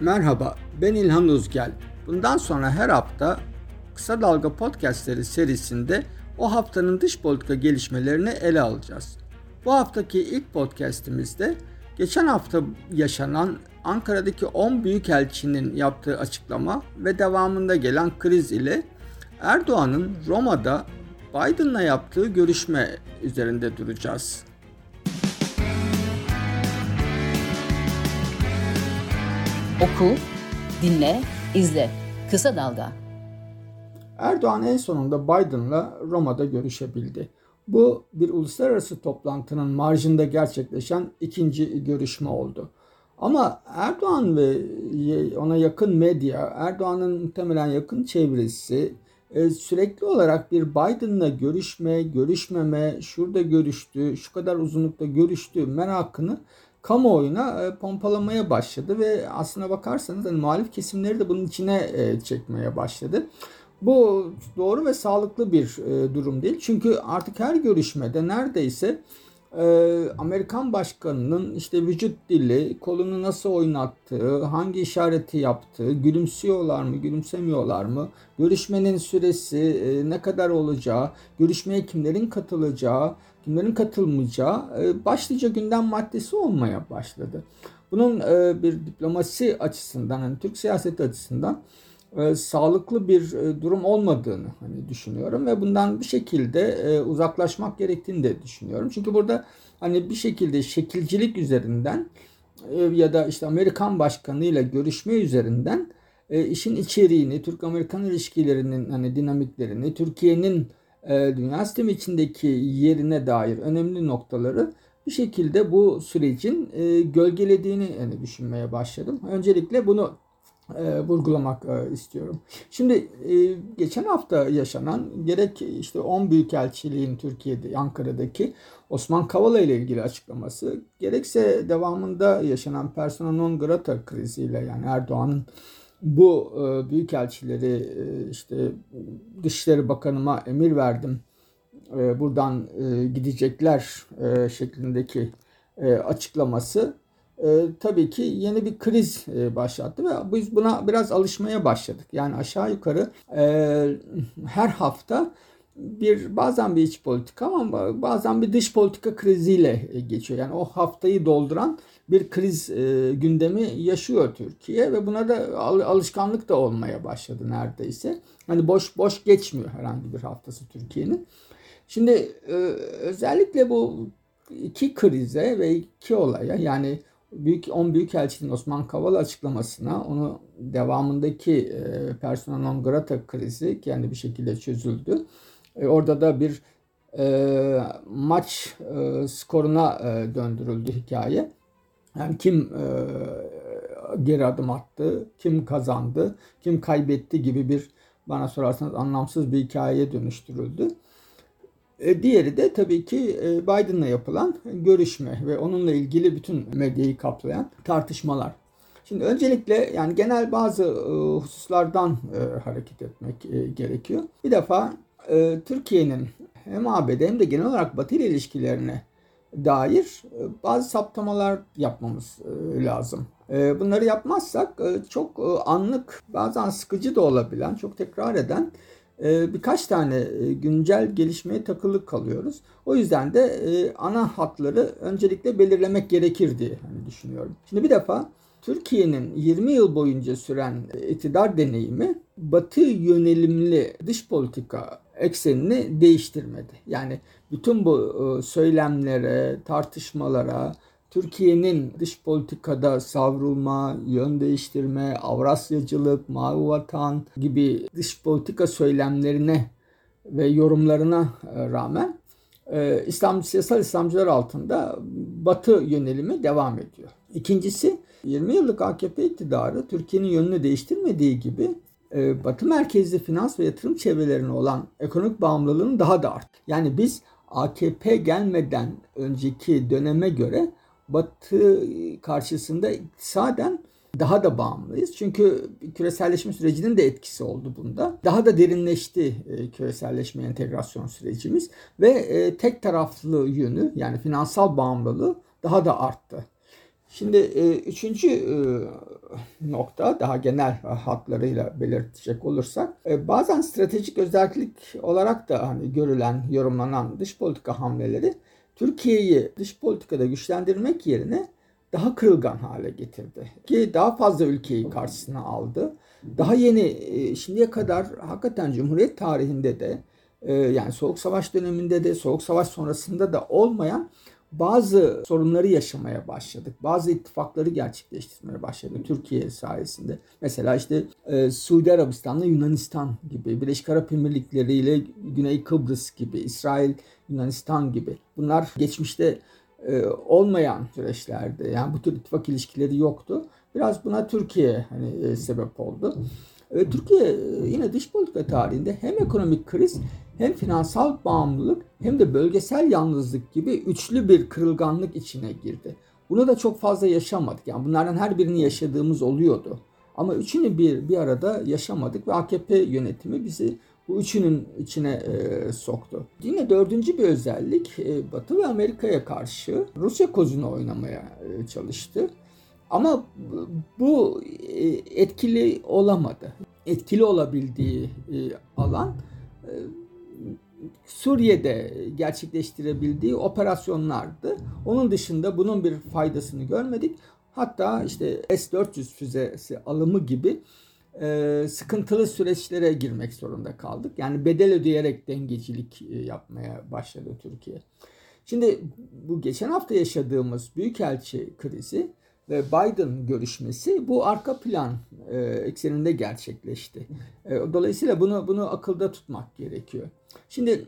Merhaba, ben İlhan Uzgel. Bundan sonra her hafta Kısa Dalga Podcastleri serisinde o haftanın dış politika gelişmelerini ele alacağız. Bu haftaki ilk podcastimizde geçen hafta yaşanan Ankara'daki 10 büyükelçinin yaptığı açıklama ve devamında gelen kriz ile Erdoğan'ın Roma'da Biden'la yaptığı görüşme üzerinde duracağız. Oku, dinle, izle. Kısa Dalga. Erdoğan en sonunda Biden'la Roma'da görüşebildi. Bu bir uluslararası toplantının marjında gerçekleşen ikinci görüşme oldu. Ama Erdoğan ve ona yakın medya, Erdoğan'ın muhtemelen yakın çevresi e, sürekli olarak bir Biden'la görüşme, görüşmeme, şurada görüştü, şu kadar uzunlukta görüştü merakını kamuoyuna e, pompalamaya başladı ve aslına bakarsanız hani muhalif kesimleri de bunun içine e, çekmeye başladı. Bu doğru ve sağlıklı bir e, durum değil. Çünkü artık her görüşmede neredeyse Amerikan başkanının işte vücut dili, kolunu nasıl oynattığı, hangi işareti yaptığı, gülümsüyorlar mı, gülümsemiyorlar mı, görüşmenin süresi ne kadar olacağı, görüşmeye kimlerin katılacağı, kimlerin katılmayacağı e, başlıca gündem maddesi olmaya başladı. Bunun e, bir diplomasi açısından, hani Türk siyaseti açısından e, sağlıklı bir durum olmadığını hani düşünüyorum ve bundan bir şekilde uzaklaşmak gerektiğini de düşünüyorum. Çünkü burada hani bir şekilde şekilcilik üzerinden ya da işte Amerikan başkanıyla görüşme üzerinden işin içeriğini, Türk-Amerikan ilişkilerinin hani dinamiklerini, Türkiye'nin dünya sistemi içindeki yerine dair önemli noktaları bir şekilde bu sürecin e, gölgelediğini düşünmeye başladım. Öncelikle bunu e, vurgulamak e, istiyorum. Şimdi geçen hafta yaşanan gerek işte 10 Büyükelçiliğin Türkiye'de Ankara'daki Osman Kavala ile ilgili açıklaması gerekse devamında yaşanan persona non grata kriziyle yani Erdoğan'ın bu e, büyükelçileri e, işte Dışişleri Bakanıma emir verdim. E, buradan e, gidecekler e, şeklindeki e, açıklaması e, tabii ki yeni bir kriz e, başlattı ve biz buna biraz alışmaya başladık. Yani aşağı yukarı e, her hafta bir bazen bir iç politika ama bazen bir dış politika kriziyle e, geçiyor. Yani o haftayı dolduran bir kriz e, gündemi yaşıyor Türkiye ve buna da alışkanlık da olmaya başladı neredeyse. Hani boş boş geçmiyor herhangi bir haftası Türkiye'nin. Şimdi e, özellikle bu iki krize ve iki olaya yani büyük 10 büyükelçinin Osman Kavala açıklamasına onu devamındaki e, persona non grata krizi kendi bir şekilde çözüldü. E, orada da bir e, maç e, skoruna e, döndürüldü hikaye. Yani kim e, geri adım attı, kim kazandı, kim kaybetti gibi bir bana sorarsanız anlamsız bir hikayeye dönüştürüldü. E, diğeri de tabii ki e, Biden'la yapılan görüşme ve onunla ilgili bütün medyayı kaplayan tartışmalar. Şimdi öncelikle yani genel bazı e, hususlardan e, hareket etmek e, gerekiyor. Bir defa e, Türkiye'nin hem ABD hem de genel olarak Batı ile ilişkilerine dair e, bazı saptamalar yapmamız e, lazım. E, bunları yapmazsak çok anlık, bazen sıkıcı da olabilen, çok tekrar eden birkaç tane güncel gelişmeye takılı kalıyoruz. O yüzden de ana hatları öncelikle belirlemek gerekir diye hani düşünüyorum. Şimdi bir defa Türkiye'nin 20 yıl boyunca süren iktidar deneyimi batı yönelimli dış politika eksenini değiştirmedi. Yani bütün bu e, söylemlere, tartışmalara, Türkiye'nin dış politikada savrulma, yön değiştirme, Avrasyacılık, mavi vatan gibi dış politika söylemlerine ve yorumlarına e, rağmen e, İslam siyasal İslamcılar altında Batı yönelimi devam ediyor. İkincisi 20 yıllık AKP iktidarı Türkiye'nin yönünü değiştirmediği gibi Batı merkezli finans ve yatırım çevrelerine olan ekonomik bağımlılığını daha da arttı. Yani biz AKP gelmeden önceki döneme göre Batı karşısında iktisaden daha da bağımlıyız. Çünkü küreselleşme sürecinin de etkisi oldu bunda. Daha da derinleşti e, küreselleşme entegrasyon sürecimiz ve e, tek taraflı yönü yani finansal bağımlılığı daha da arttı. Şimdi e, üçüncü nokta daha genel hatlarıyla belirtecek olursak e, bazen stratejik özellik olarak da hani görülen, yorumlanan dış politika hamleleri Türkiye'yi dış politikada güçlendirmek yerine daha kırılgan hale getirdi. Ki daha fazla ülkeyi karşısına aldı. Daha yeni e, şimdiye kadar hakikaten Cumhuriyet tarihinde de e, yani Soğuk Savaş döneminde de Soğuk Savaş sonrasında da olmayan bazı sorunları yaşamaya başladık. Bazı ittifakları gerçekleştirmeye başladı Türkiye sayesinde. Mesela işte e, Suudi Arabistan'la Yunanistan gibi, Birleşik Arap Emirlikleri ile Güney Kıbrıs gibi, İsrail, Yunanistan gibi. Bunlar geçmişte e, olmayan süreçlerde yani bu tür ittifak ilişkileri yoktu. Biraz buna Türkiye hani e, sebep oldu. E, Türkiye e, yine dış politika tarihinde hem ekonomik kriz hem finansal bağımlılık hem de bölgesel yalnızlık gibi üçlü bir kırılganlık içine girdi. Bunu da çok fazla yaşamadık. Yani bunlardan her birini yaşadığımız oluyordu. Ama üçünü bir bir arada yaşamadık ve AKP yönetimi bizi bu üçünün içine e, soktu. Yine dördüncü bir özellik e, Batı ve Amerika'ya karşı Rusya kozunu oynamaya e, çalıştı. Ama bu e, etkili olamadı. Etkili olabildiği e, alan e, Suriye'de gerçekleştirebildiği operasyonlardı. Onun dışında bunun bir faydasını görmedik. Hatta işte S-400 füzesi alımı gibi e, sıkıntılı süreçlere girmek zorunda kaldık. Yani bedel ödeyerek dengecilik e, yapmaya başladı Türkiye. Şimdi bu geçen hafta yaşadığımız büyükelçi krizi ve Biden görüşmesi bu arka plan e, ekseninde gerçekleşti. E, dolayısıyla bunu bunu akılda tutmak gerekiyor. Şimdi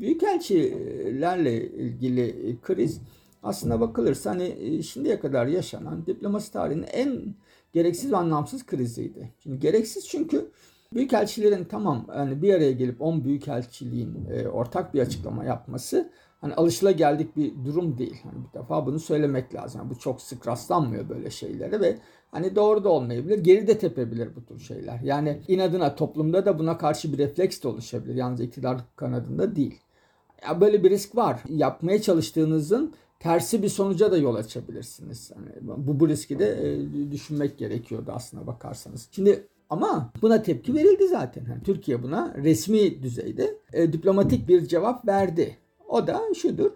büyükelçilerle ilgili kriz aslında bakılırsa hani e, şimdiye kadar yaşanan diplomasi tarihinin en gereksiz ve anlamsız kriziydi. Şimdi gereksiz çünkü büyükelçilerin tamam yani bir araya gelip 10 büyükelçiliğin e, ortak bir açıklama yapması hani alışıla geldik bir durum değil. Hani bir defa bunu söylemek lazım. Yani bu çok sık rastlanmıyor böyle şeylere ve hani doğru da olmayabilir. Geri de tepebilir bu tür şeyler. Yani inadına toplumda da buna karşı bir refleks de oluşabilir. Yalnız iktidar kanadında değil. Ya böyle bir risk var. Yapmaya çalıştığınızın tersi bir sonuca da yol açabilirsiniz. Yani bu, bu riski de e, düşünmek gerekiyordu aslına bakarsanız. Şimdi ama buna tepki verildi zaten. Yani Türkiye buna resmi düzeyde e, diplomatik bir cevap verdi. O da şudur.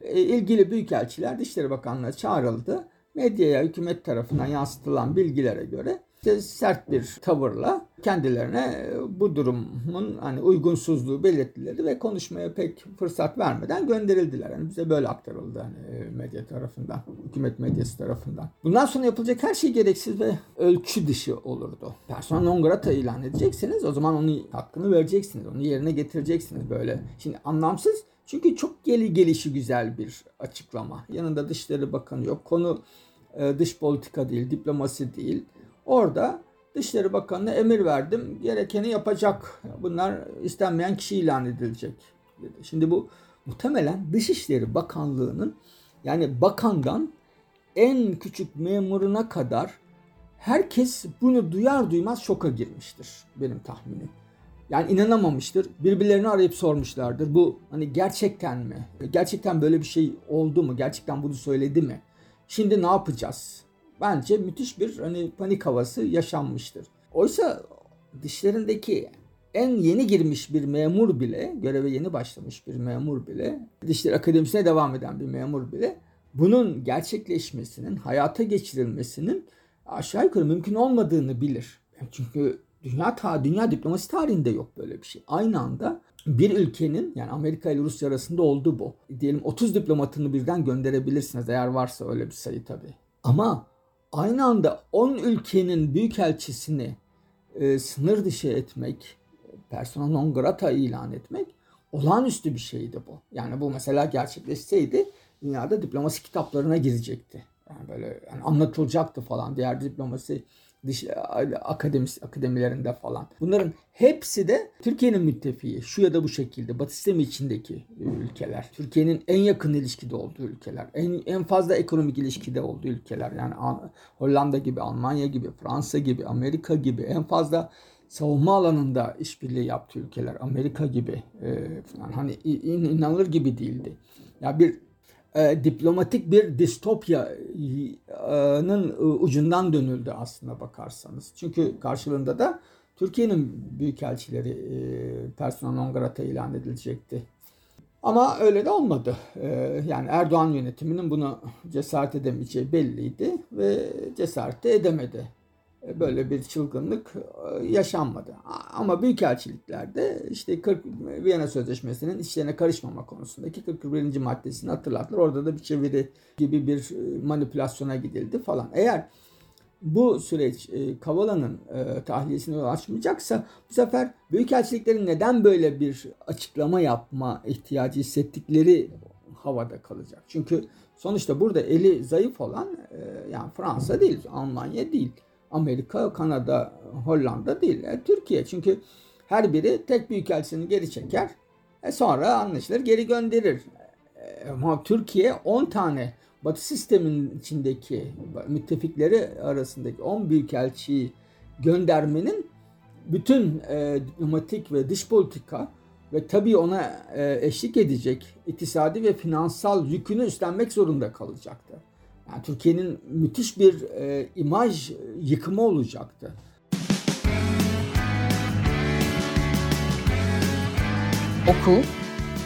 E, ilgili büyükelçiler Dışişleri Bakanlığı çağrıldı. Medyaya hükümet tarafından yansıtılan bilgilere göre işte sert bir tavırla kendilerine bu durumun hani uygunsuzluğu belirttiler ve konuşmaya pek fırsat vermeden gönderildiler. Yani bize böyle aktarıldı hani medya tarafından, hükümet medyası tarafından. Bundan sonra yapılacak her şey gereksiz ve ölçü dışı olurdu. Persona non grata ilan edeceksiniz o zaman onun hakkını vereceksiniz. Onu yerine getireceksiniz böyle. Şimdi anlamsız çünkü çok geli gelişi güzel bir açıklama. Yanında Dışişleri Bakanı yok. Konu e, dış politika değil, diplomasi değil. Orada Dışişleri Bakanı'na emir verdim. Gerekeni yapacak. Bunlar istenmeyen kişi ilan edilecek. Dedi. Şimdi bu muhtemelen Dışişleri Bakanlığı'nın yani bakandan en küçük memuruna kadar herkes bunu duyar duymaz şoka girmiştir benim tahminim. Yani inanamamıştır. Birbirlerini arayıp sormuşlardır. Bu hani gerçekten mi? Gerçekten böyle bir şey oldu mu? Gerçekten bunu söyledi mi? Şimdi ne yapacağız? Bence müthiş bir hani panik havası yaşanmıştır. Oysa dişlerindeki en yeni girmiş bir memur bile, göreve yeni başlamış bir memur bile, Dişleri Akademisi'ne devam eden bir memur bile bunun gerçekleşmesinin, hayata geçirilmesinin aşağı yukarı mümkün olmadığını bilir. Çünkü dünya ta dünya diplomasi tarihinde yok böyle bir şey. Aynı anda bir ülkenin yani Amerika ile Rusya arasında oldu bu. Diyelim 30 diplomatını birden gönderebilirsiniz eğer varsa öyle bir sayı tabii. Ama aynı anda 10 ülkenin büyükelçisini e, sınır dışı etmek, persona non grata ilan etmek olağanüstü bir şeydi bu. Yani bu mesela gerçekleşseydi dünyada diplomasi kitaplarına girecekti. Yani böyle yani anlatılacaktı falan diğer diplomasi dış akademis akademilerinde falan. Bunların hepsi de Türkiye'nin müttefiği. Şu ya da bu şekilde Batı sistemi içindeki ülkeler. Türkiye'nin en yakın ilişkide olduğu ülkeler. En, en fazla ekonomik ilişkide olduğu ülkeler. Yani Hollanda gibi, Almanya gibi, Fransa gibi, Amerika gibi en fazla savunma alanında işbirliği yaptığı ülkeler. Amerika gibi. E, falan. Hani in, inanılır gibi değildi. Ya bir e, diplomatik bir distopyanın e, ucundan dönüldü aslında bakarsanız. Çünkü karşılığında da Türkiye'nin büyükelçileri e, persona non grata ilan edilecekti. Ama öyle de olmadı. E, yani Erdoğan yönetiminin bunu cesaret edemeyeceği belliydi ve cesaret de edemedi. E, böyle bir çılgınlık e, yaşanmadı. Ama büyükelçiliklerde işte 40 Viyana Sözleşmesi'nin içlerine karışmama konusundaki 41. maddesini hatırlattılar. Orada da bir çeviri gibi bir e, manipülasyona gidildi falan. Eğer bu süreç Kavala'nın tahliyesine yol açmayacaksa bu sefer büyükelçiliklerin neden böyle bir açıklama yapma ihtiyacı hissettikleri havada kalacak. Çünkü sonuçta burada eli zayıf olan yani Fransa değil, Almanya değil. Amerika, Kanada, Hollanda değil. E, Türkiye çünkü her biri tek büyükelçisini geri çeker. E, sonra anlaşılır geri gönderir. E, ama Türkiye 10 tane Batı sistemin içindeki müttefikleri arasındaki 10 büyükelçiyi göndermenin bütün e, diplomatik ve dış politika ve tabii ona e, eşlik edecek iktisadi ve finansal yükünü üstlenmek zorunda kalacaktı. Yani Türkiye'nin müthiş bir e, imaj yıkımı olacaktı. Oku,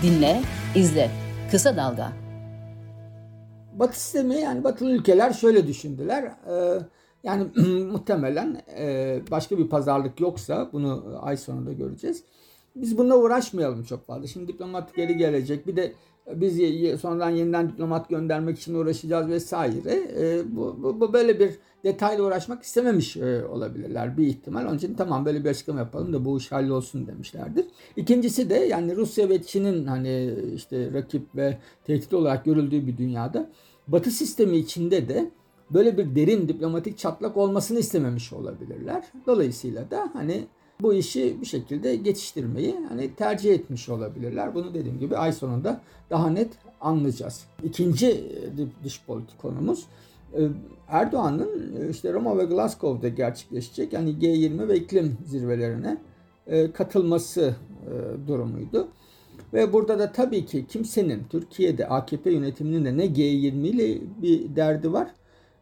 dinle, izle. Kısa Dalga. Batı sistemi yani batılı ülkeler şöyle düşündüler. E, yani muhtemelen e, başka bir pazarlık yoksa bunu ay sonunda göreceğiz. Biz bununla uğraşmayalım çok fazla. Şimdi diplomat geri gelecek. Bir de biz sonradan yeniden diplomat göndermek için uğraşacağız vesaire. E, bu, bu, bu böyle bir detayla uğraşmak istememiş e, olabilirler bir ihtimal. Onun için tamam böyle bir açıklama yapalım da bu iş hallolsun demişlerdir. İkincisi de yani Rusya ve Çin'in hani işte rakip ve tehdit olarak görüldüğü bir dünyada Batı sistemi içinde de böyle bir derin diplomatik çatlak olmasını istememiş olabilirler. Dolayısıyla da hani bu işi bir şekilde geçiştirmeyi hani tercih etmiş olabilirler. Bunu dediğim gibi ay sonunda daha net anlayacağız. İkinci e, dış politik konumuz e, Erdoğan'ın e, işte Roma ve Glasgow'da gerçekleşecek yani G20 ve iklim zirvelerine katılması durumuydu. Ve burada da tabii ki kimsenin Türkiye'de AKP yönetiminin de ne G20 ile bir derdi var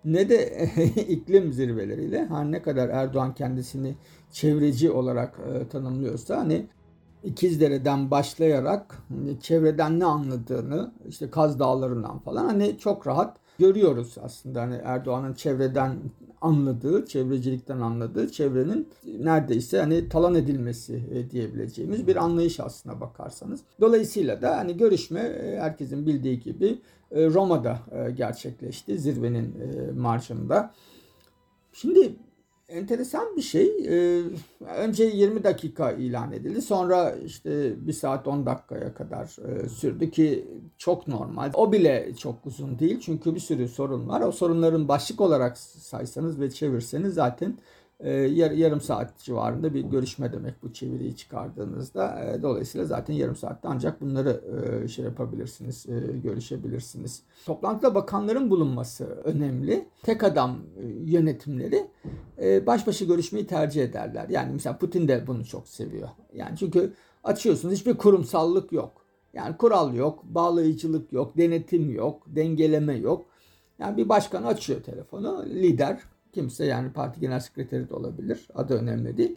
ne de iklim zirveleriyle her ne kadar Erdoğan kendisini çevreci olarak e, tanımlıyorsa hani İkizdere'den başlayarak hani çevreden ne anladığını işte Kaz Dağları'ndan falan hani çok rahat görüyoruz aslında hani Erdoğan'ın çevreden anladığı, çevrecilikten anladığı çevrenin neredeyse hani talan edilmesi e, diyebileceğimiz bir anlayış aslına bakarsanız. Dolayısıyla da hani görüşme e, herkesin bildiği gibi Roma'da gerçekleşti zirvenin marşında. Şimdi enteresan bir şey. Önce 20 dakika ilan edildi. Sonra işte 1 saat 10 dakikaya kadar sürdü ki çok normal. O bile çok uzun değil çünkü bir sürü sorun var. O sorunların başlık olarak saysanız ve çevirseniz zaten e, yar, yarım saat civarında bir görüşme demek bu çeviriyi çıkardığınızda. E, dolayısıyla zaten yarım saatte ancak bunları e, şey yapabilirsiniz, e, görüşebilirsiniz. Toplantıda bakanların bulunması önemli. Tek adam e, yönetimleri baş başa görüşmeyi tercih ederler. Yani mesela Putin de bunu çok seviyor. Yani çünkü açıyorsunuz hiçbir kurumsallık yok. Yani kural yok, bağlayıcılık yok, denetim yok, dengeleme yok. Yani bir başkan açıyor telefonu, lider, kimse yani parti genel sekreteri de olabilir, adı önemli değil.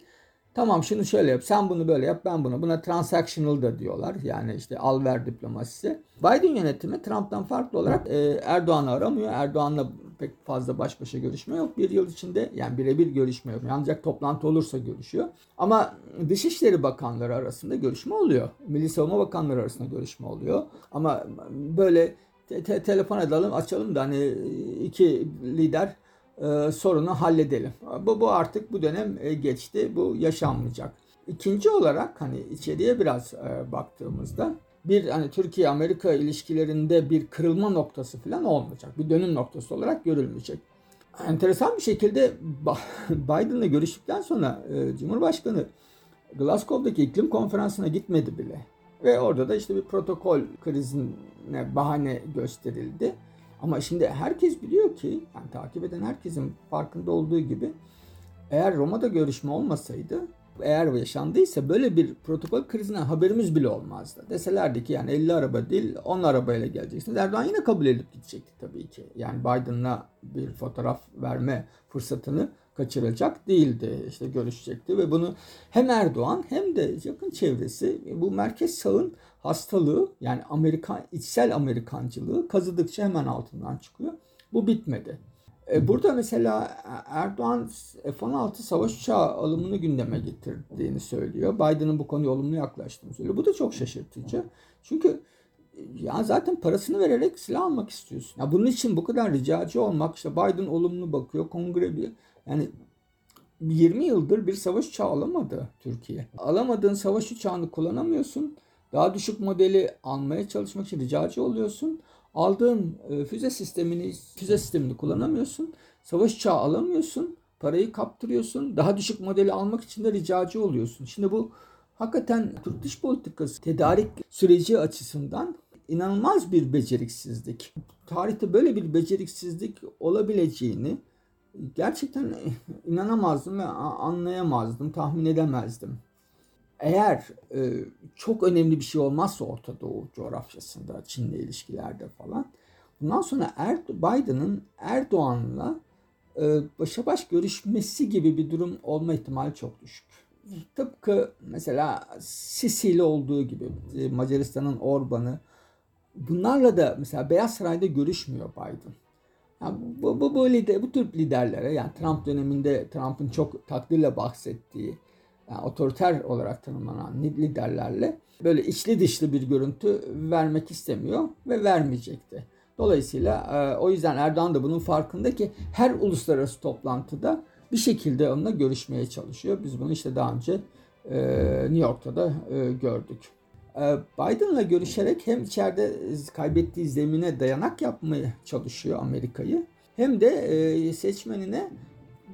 Tamam şunu şöyle yap, sen bunu böyle yap, ben bunu. Buna transactional da diyorlar. Yani işte al ver diplomasisi. Biden yönetimi Trump'tan farklı olarak e, Erdoğan'ı aramıyor. Erdoğan'la pek fazla baş başa görüşme yok. Bir yıl içinde yani birebir görüşme yok. Ancak toplantı olursa görüşüyor. Ama Dışişleri Bakanları arasında görüşme oluyor. Milli Savunma Bakanları arasında görüşme oluyor. Ama böyle te- te- telefon edelim açalım da hani iki lider e, sorunu halledelim. Bu, bu artık bu dönem e, geçti. Bu yaşanmayacak. İkinci olarak hani içeriye biraz e, baktığımızda bir hani Türkiye Amerika ilişkilerinde bir kırılma noktası falan olmayacak. Bir dönüm noktası olarak görülmeyecek. Enteresan bir şekilde Biden'la görüştükten sonra e, Cumhurbaşkanı Glasgow'daki iklim konferansına gitmedi bile. Ve orada da işte bir protokol krizine bahane gösterildi. Ama şimdi herkes biliyor ki, yani takip eden herkesin farkında olduğu gibi eğer Roma'da görüşme olmasaydı eğer yaşandıysa böyle bir protokol krizinden haberimiz bile olmazdı. Deselerdi ki yani 50 araba değil 10 arabayla geleceksiniz. Erdoğan yine kabul edip gidecekti tabii ki. Yani Biden'la bir fotoğraf verme fırsatını kaçıracak değildi. İşte görüşecekti ve bunu hem Erdoğan hem de yakın çevresi bu merkez sağın hastalığı yani Amerikan içsel Amerikancılığı kazıdıkça hemen altından çıkıyor. Bu bitmedi. E, burada mesela Erdoğan F-16 savaş uçağı alımını gündeme getirdiğini söylüyor. Biden'ın bu konuya olumlu yaklaştığını söylüyor. Bu da çok şaşırtıcı. Çünkü ya zaten parasını vererek silah almak istiyorsun. Ya bunun için bu kadar ricacı olmak işte Biden olumlu bakıyor. Kongre bir yani 20 yıldır bir savaş uçağı alamadı Türkiye. Alamadığın savaş uçağını kullanamıyorsun. Daha düşük modeli almaya çalışmak için ricacı oluyorsun. Aldığın e, füze sistemini füze sistemini kullanamıyorsun. Savaş uçağı alamıyorsun. Parayı kaptırıyorsun. Daha düşük modeli almak için de ricacı oluyorsun. Şimdi bu hakikaten Türk dış politikası tedarik süreci açısından inanılmaz bir beceriksizlik. Tarihte böyle bir beceriksizlik olabileceğini gerçekten inanamazdım ve anlayamazdım, tahmin edemezdim. Eğer e, çok önemli bir şey olmazsa Orta Doğu coğrafyasında, Çin'le ilişkilerde falan, bundan sonra er, Biden'ın Erdoğan'la e, başa baş görüşmesi gibi bir durum olma ihtimali çok düşük. Tıpkı mesela Sisi ile olduğu gibi e, Macaristan'ın Orban'ı bunlarla da mesela Beyaz Saray'da görüşmüyor Biden. Yani bu, bu, bu, lider, bu tür liderlere yani Trump döneminde Trump'ın çok takdirle bahsettiği yani otoriter olarak tanımlanan liderlerle böyle içli dışlı bir görüntü vermek istemiyor ve vermeyecekti. Dolayısıyla e, o yüzden Erdoğan da bunun farkında ki her uluslararası toplantıda bir şekilde onunla görüşmeye çalışıyor. Biz bunu işte daha önce e, New York'ta da e, gördük. Biden'la görüşerek hem içeride kaybettiği zemine dayanak yapmaya çalışıyor Amerika'yı hem de seçmenine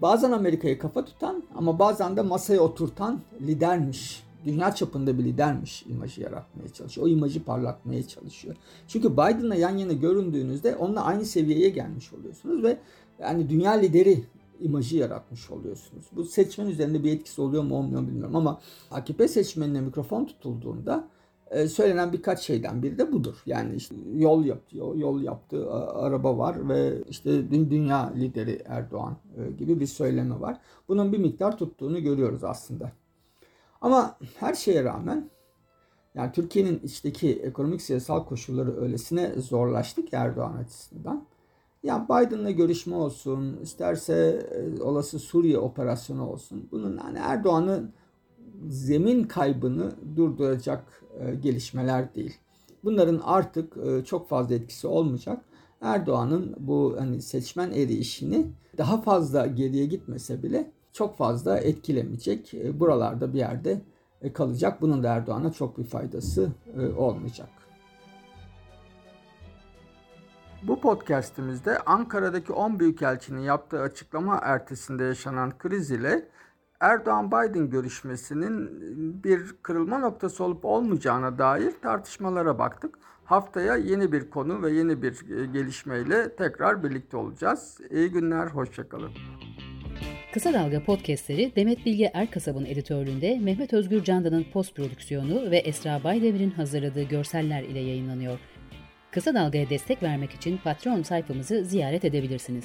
bazen Amerika'yı kafa tutan ama bazen de masaya oturtan lidermiş. Dünya çapında bir lidermiş imajı yaratmaya çalışıyor. O imajı parlatmaya çalışıyor. Çünkü Biden'la yan yana göründüğünüzde onunla aynı seviyeye gelmiş oluyorsunuz ve yani dünya lideri imajı yaratmış oluyorsunuz. Bu seçmen üzerinde bir etkisi oluyor mu olmuyor mu bilmiyorum ama AKP seçmenine mikrofon tutulduğunda e, söylenen birkaç şeyden biri de budur. Yani işte yol yapıyor, yol yaptığı araba var ve işte dünya lideri Erdoğan e, gibi bir söylemi var. Bunun bir miktar tuttuğunu görüyoruz aslında. Ama her şeye rağmen yani Türkiye'nin içteki ekonomik siyasal koşulları öylesine zorlaştı ki Erdoğan açısından. Ya Biden'la görüşme olsun, isterse e, olası Suriye operasyonu olsun. Bunun hani Erdoğan'ın zemin kaybını durduracak e, gelişmeler değil. Bunların artık e, çok fazla etkisi olmayacak. Erdoğan'ın bu hani seçmen erişini daha fazla geriye gitmese bile çok fazla etkilemeyecek. E, buralarda bir yerde kalacak. Bunun da Erdoğan'a çok bir faydası olmayacak. Bu podcast'imizde Ankara'daki 10 büyükelçinin yaptığı açıklama ertesinde yaşanan kriz ile Erdoğan-Biden görüşmesinin bir kırılma noktası olup olmayacağına dair tartışmalara baktık. Haftaya yeni bir konu ve yeni bir e, gelişmeyle tekrar birlikte olacağız. İyi günler, hoşçakalın. Kısa Dalga podcastleri Demet Bilge Erkasab'ın editörlüğünde Mehmet Özgür Candan'ın post prodüksiyonu ve Esra Baydemir'in hazırladığı görseller ile yayınlanıyor. Kısa Dalga'ya destek vermek için Patreon sayfamızı ziyaret edebilirsiniz.